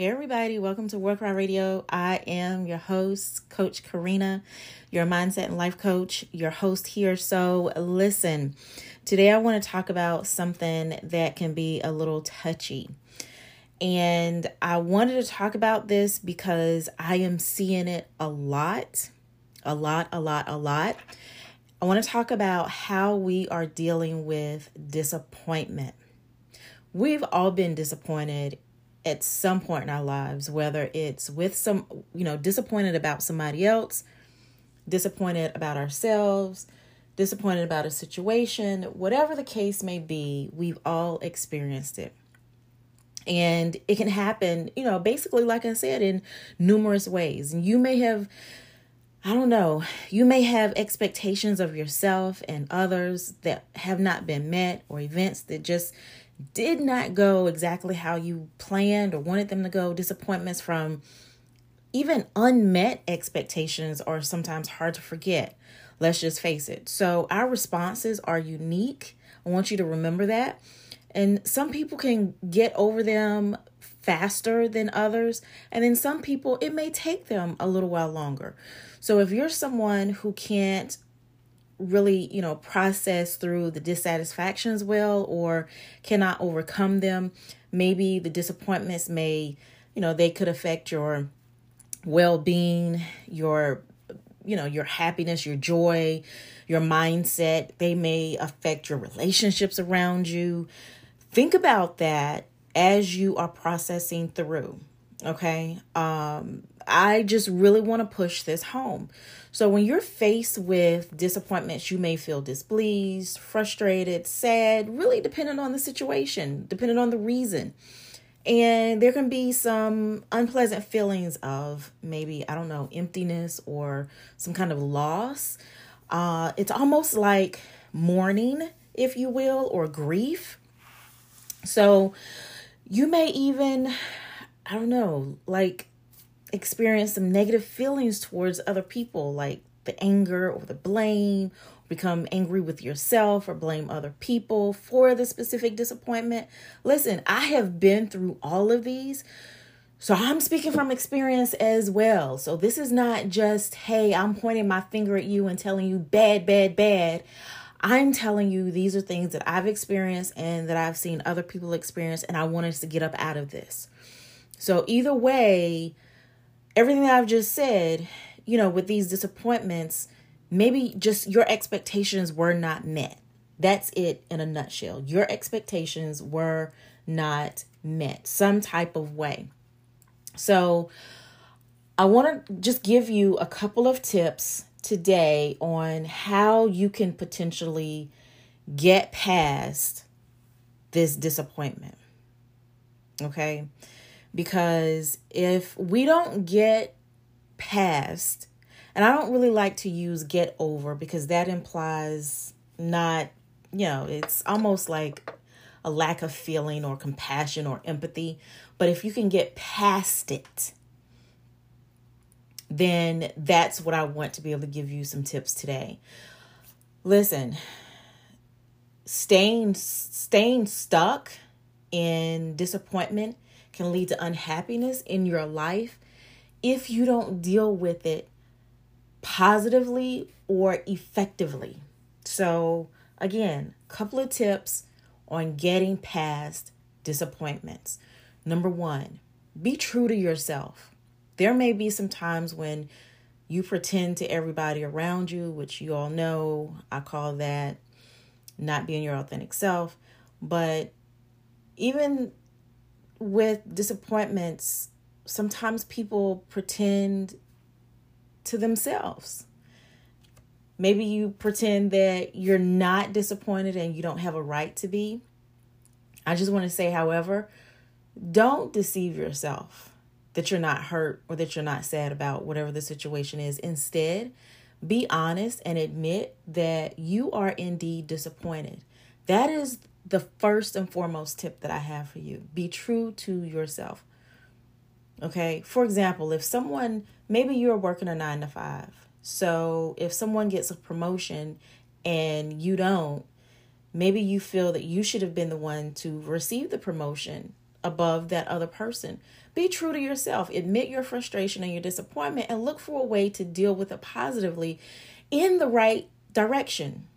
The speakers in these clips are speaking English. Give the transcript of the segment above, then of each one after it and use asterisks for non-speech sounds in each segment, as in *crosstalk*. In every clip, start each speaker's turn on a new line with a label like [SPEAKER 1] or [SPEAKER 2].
[SPEAKER 1] Hey, everybody, welcome to Work Right Radio. I am your host, Coach Karina, your mindset and life coach, your host here. So, listen, today I want to talk about something that can be a little touchy. And I wanted to talk about this because I am seeing it a lot, a lot, a lot, a lot. I want to talk about how we are dealing with disappointment. We've all been disappointed at some point in our lives, whether it's with some, you know, disappointed about somebody else, disappointed about ourselves, disappointed about a situation, whatever the case may be, we've all experienced it. And it can happen, you know, basically, like I said, in numerous ways. And you may have, I don't know, you may have expectations of yourself and others that have not been met, or events that just did not go exactly how you planned or wanted them to go, disappointments from even unmet expectations are sometimes hard to forget. Let's just face it. So, our responses are unique. I want you to remember that. And some people can get over them faster than others. And then some people, it may take them a little while longer. So, if you're someone who can't really, you know, process through the dissatisfactions well or cannot overcome them. Maybe the disappointments may, you know, they could affect your well-being, your you know, your happiness, your joy, your mindset. They may affect your relationships around you. Think about that as you are processing through. Okay? Um I just really want to push this home. So, when you're faced with disappointments, you may feel displeased, frustrated, sad, really depending on the situation, depending on the reason. And there can be some unpleasant feelings of maybe, I don't know, emptiness or some kind of loss. Uh, it's almost like mourning, if you will, or grief. So, you may even, I don't know, like experience some negative feelings towards other people, like the anger or the blame, become angry with yourself or blame other people for the specific disappointment. Listen, I have been through all of these. So I'm speaking from experience as well. So this is not just, hey, I'm pointing my finger at you and telling you bad, bad, bad. I'm telling you these are things that I've experienced and that I've seen other people experience, and I want us to get up out of this. So either way, everything that I've just said, you know, with these disappointments, maybe just your expectations were not met. That's it in a nutshell. Your expectations were not met, some type of way. So, I want to just give you a couple of tips today on how you can potentially get past this disappointment. Okay? Because if we don't get past, and I don't really like to use get over because that implies not, you know, it's almost like a lack of feeling or compassion or empathy. But if you can get past it, then that's what I want to be able to give you some tips today. Listen, staying staying stuck in disappointment can lead to unhappiness in your life if you don't deal with it positively or effectively. So, again, couple of tips on getting past disappointments. Number 1, be true to yourself. There may be some times when you pretend to everybody around you, which you all know, I call that not being your authentic self, but even with disappointments, sometimes people pretend to themselves. Maybe you pretend that you're not disappointed and you don't have a right to be. I just want to say, however, don't deceive yourself that you're not hurt or that you're not sad about whatever the situation is. Instead, be honest and admit that you are indeed disappointed. That is the first and foremost tip that I have for you be true to yourself. Okay. For example, if someone, maybe you're working a nine to five. So if someone gets a promotion and you don't, maybe you feel that you should have been the one to receive the promotion above that other person. Be true to yourself. Admit your frustration and your disappointment and look for a way to deal with it positively in the right direction.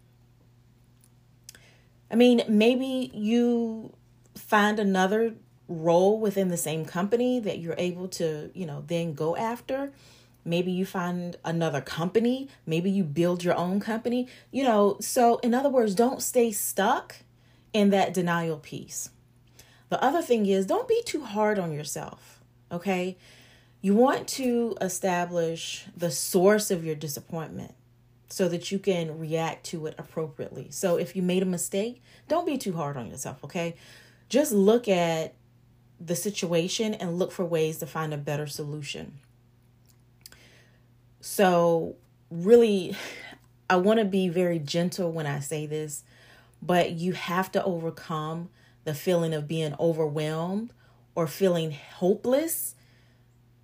[SPEAKER 1] I mean, maybe you find another role within the same company that you're able to, you know, then go after. Maybe you find another company. Maybe you build your own company. You know, so in other words, don't stay stuck in that denial piece. The other thing is, don't be too hard on yourself, okay? You want to establish the source of your disappointment so that you can react to it appropriately. So if you made a mistake, don't be too hard on yourself, okay? Just look at the situation and look for ways to find a better solution. So, really, *sighs* I want to be very gentle when I say this, but you have to overcome the feeling of being overwhelmed or feeling hopeless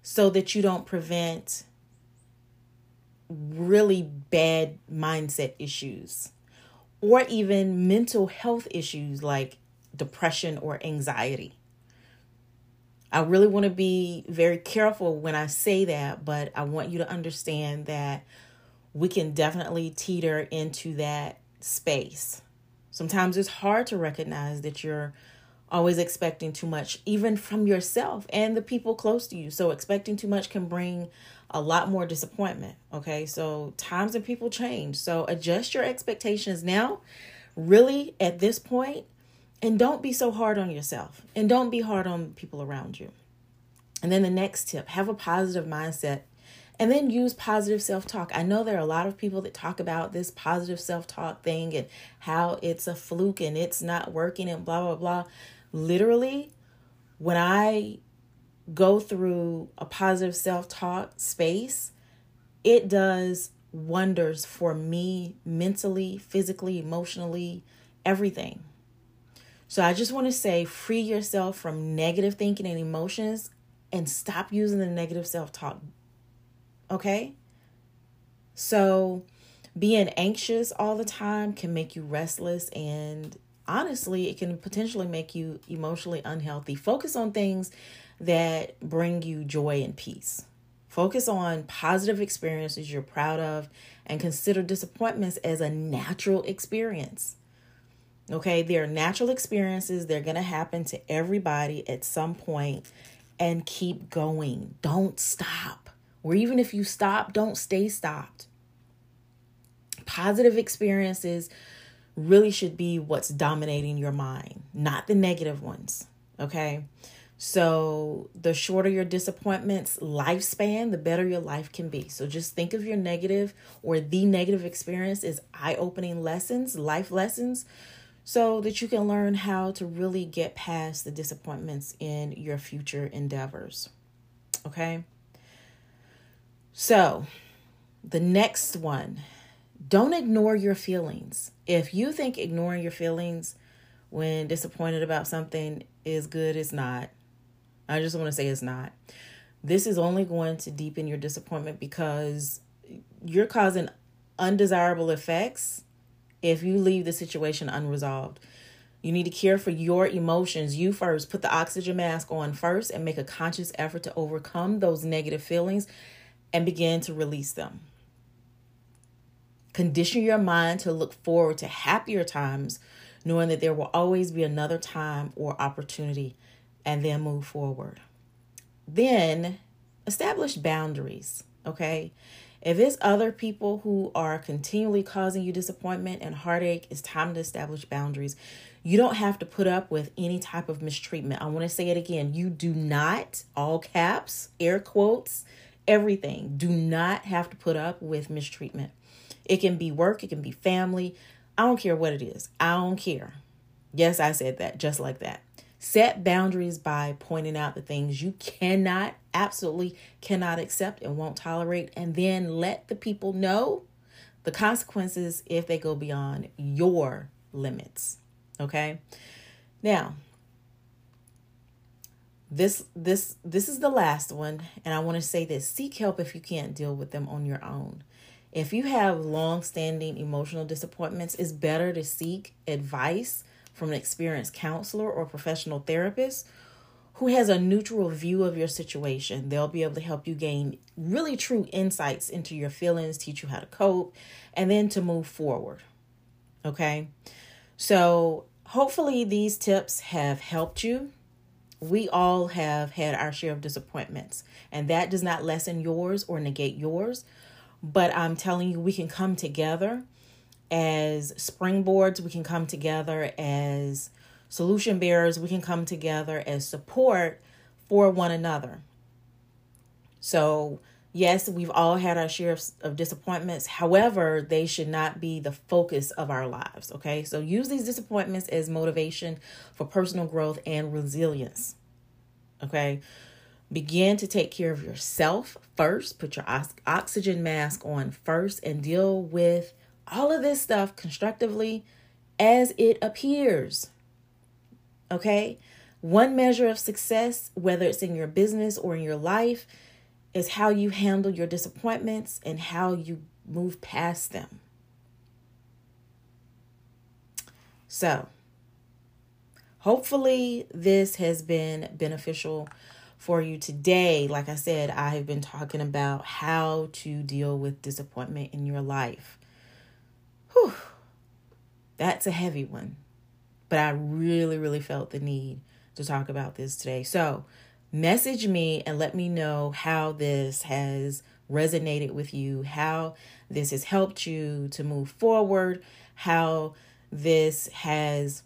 [SPEAKER 1] so that you don't prevent really bad mindset issues or even mental health issues like depression or anxiety. I really want to be very careful when I say that, but I want you to understand that we can definitely teeter into that space. Sometimes it's hard to recognize that you're always expecting too much, even from yourself and the people close to you. So, expecting too much can bring a lot more disappointment. Okay, so times and people change. So, adjust your expectations now, really, at this point, and don't be so hard on yourself and don't be hard on people around you. And then the next tip have a positive mindset and then use positive self talk. I know there are a lot of people that talk about this positive self talk thing and how it's a fluke and it's not working and blah, blah, blah. Literally, when I go through a positive self talk space, it does wonders for me mentally, physically, emotionally, everything. So I just want to say free yourself from negative thinking and emotions and stop using the negative self talk. Okay? So being anxious all the time can make you restless and honestly, it can potentially make you emotionally unhealthy. Focus on things that bring you joy and peace. Focus on positive experiences you're proud of and consider disappointments as a natural experience. Okay, they're natural experiences. They're going to happen to everybody at some point and keep going. Don't stop. Or even if you stop, don't stay stopped. Positive experiences really should be what's dominating your mind, not the negative ones. Okay. So, the shorter your disappointments lifespan, the better your life can be. So, just think of your negative or the negative experience as eye opening lessons, life lessons so that you can learn how to really get past the disappointments in your future endeavors. Okay? So, the next one don't ignore your feelings. If you think ignoring your feelings when disappointed about something is good, it's not. I just want to say it's not. This is only going to deepen your disappointment because you're causing undesirable effects if you leave the situation unresolved. You need to care for your emotions. You first put the oxygen mask on first and make a conscious effort to overcome those negative feelings and begin to release them. Condition your mind to look forward to happier times, knowing that there will always be another time or opportunity, and then move forward. Then establish boundaries, okay? If it's other people who are continually causing you disappointment and heartache, it's time to establish boundaries. You don't have to put up with any type of mistreatment. I want to say it again. You do not, all caps, air quotes, everything, do not have to put up with mistreatment. It can be work, it can be family. I don't care what it is. I don't care. Yes, I said that just like that. Set boundaries by pointing out the things you cannot, absolutely cannot accept and won't tolerate, and then let the people know the consequences if they go beyond your limits. Okay? Now, this this this is the last one and i want to say this seek help if you can't deal with them on your own if you have long-standing emotional disappointments it's better to seek advice from an experienced counselor or professional therapist who has a neutral view of your situation. They'll be able to help you gain really true insights into your feelings, teach you how to cope, and then to move forward. Okay? So, hopefully, these tips have helped you. We all have had our share of disappointments, and that does not lessen yours or negate yours. But I'm telling you, we can come together as springboards, we can come together as solution bearers, we can come together as support for one another. So, yes, we've all had our share of, of, disappointments. However, they should not be the focus of our lives. Okay. So, use these disappointments as motivation for personal growth and resilience. Okay. Begin to take care of yourself first. Put your oxygen mask on first and deal with all of this stuff constructively as it appears. Okay? One measure of success, whether it's in your business or in your life, is how you handle your disappointments and how you move past them. So, hopefully, this has been beneficial for you today. Like I said, I have been talking about how to deal with disappointment in your life. Whew, that's a heavy one. But I really, really felt the need to talk about this today. So, message me and let me know how this has resonated with you, how this has helped you to move forward, how this has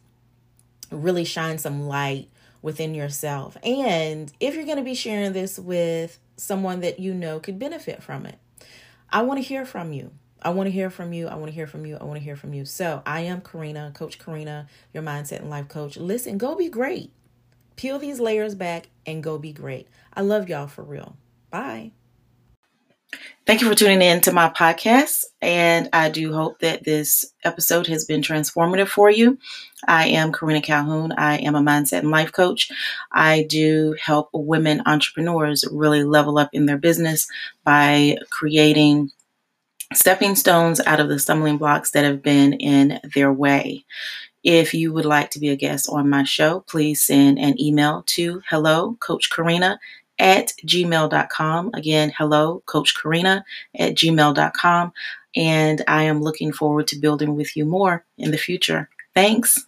[SPEAKER 1] really shined some light within yourself. And if you're going to be sharing this with someone that you know could benefit from it, I want to hear from you. I want to hear from you. I want to hear from you. I want to hear from you. So I am Karina, Coach Karina, your mindset and life coach. Listen, go be great. Peel these layers back and go be great. I love y'all for real. Bye. Thank you for tuning in to my podcast, and I do hope that this episode has been transformative for you. I am Karina Calhoun. I am a mindset and life coach. I do help women entrepreneurs really level up in their business by creating stepping stones out of the stumbling blocks that have been in their way. If you would like to be a guest on my show, please send an email to hello, Coach Karina at gmail.com. Again, hello, Coach Karina at gmail.com. And I am looking forward to building with you more in the future. Thanks.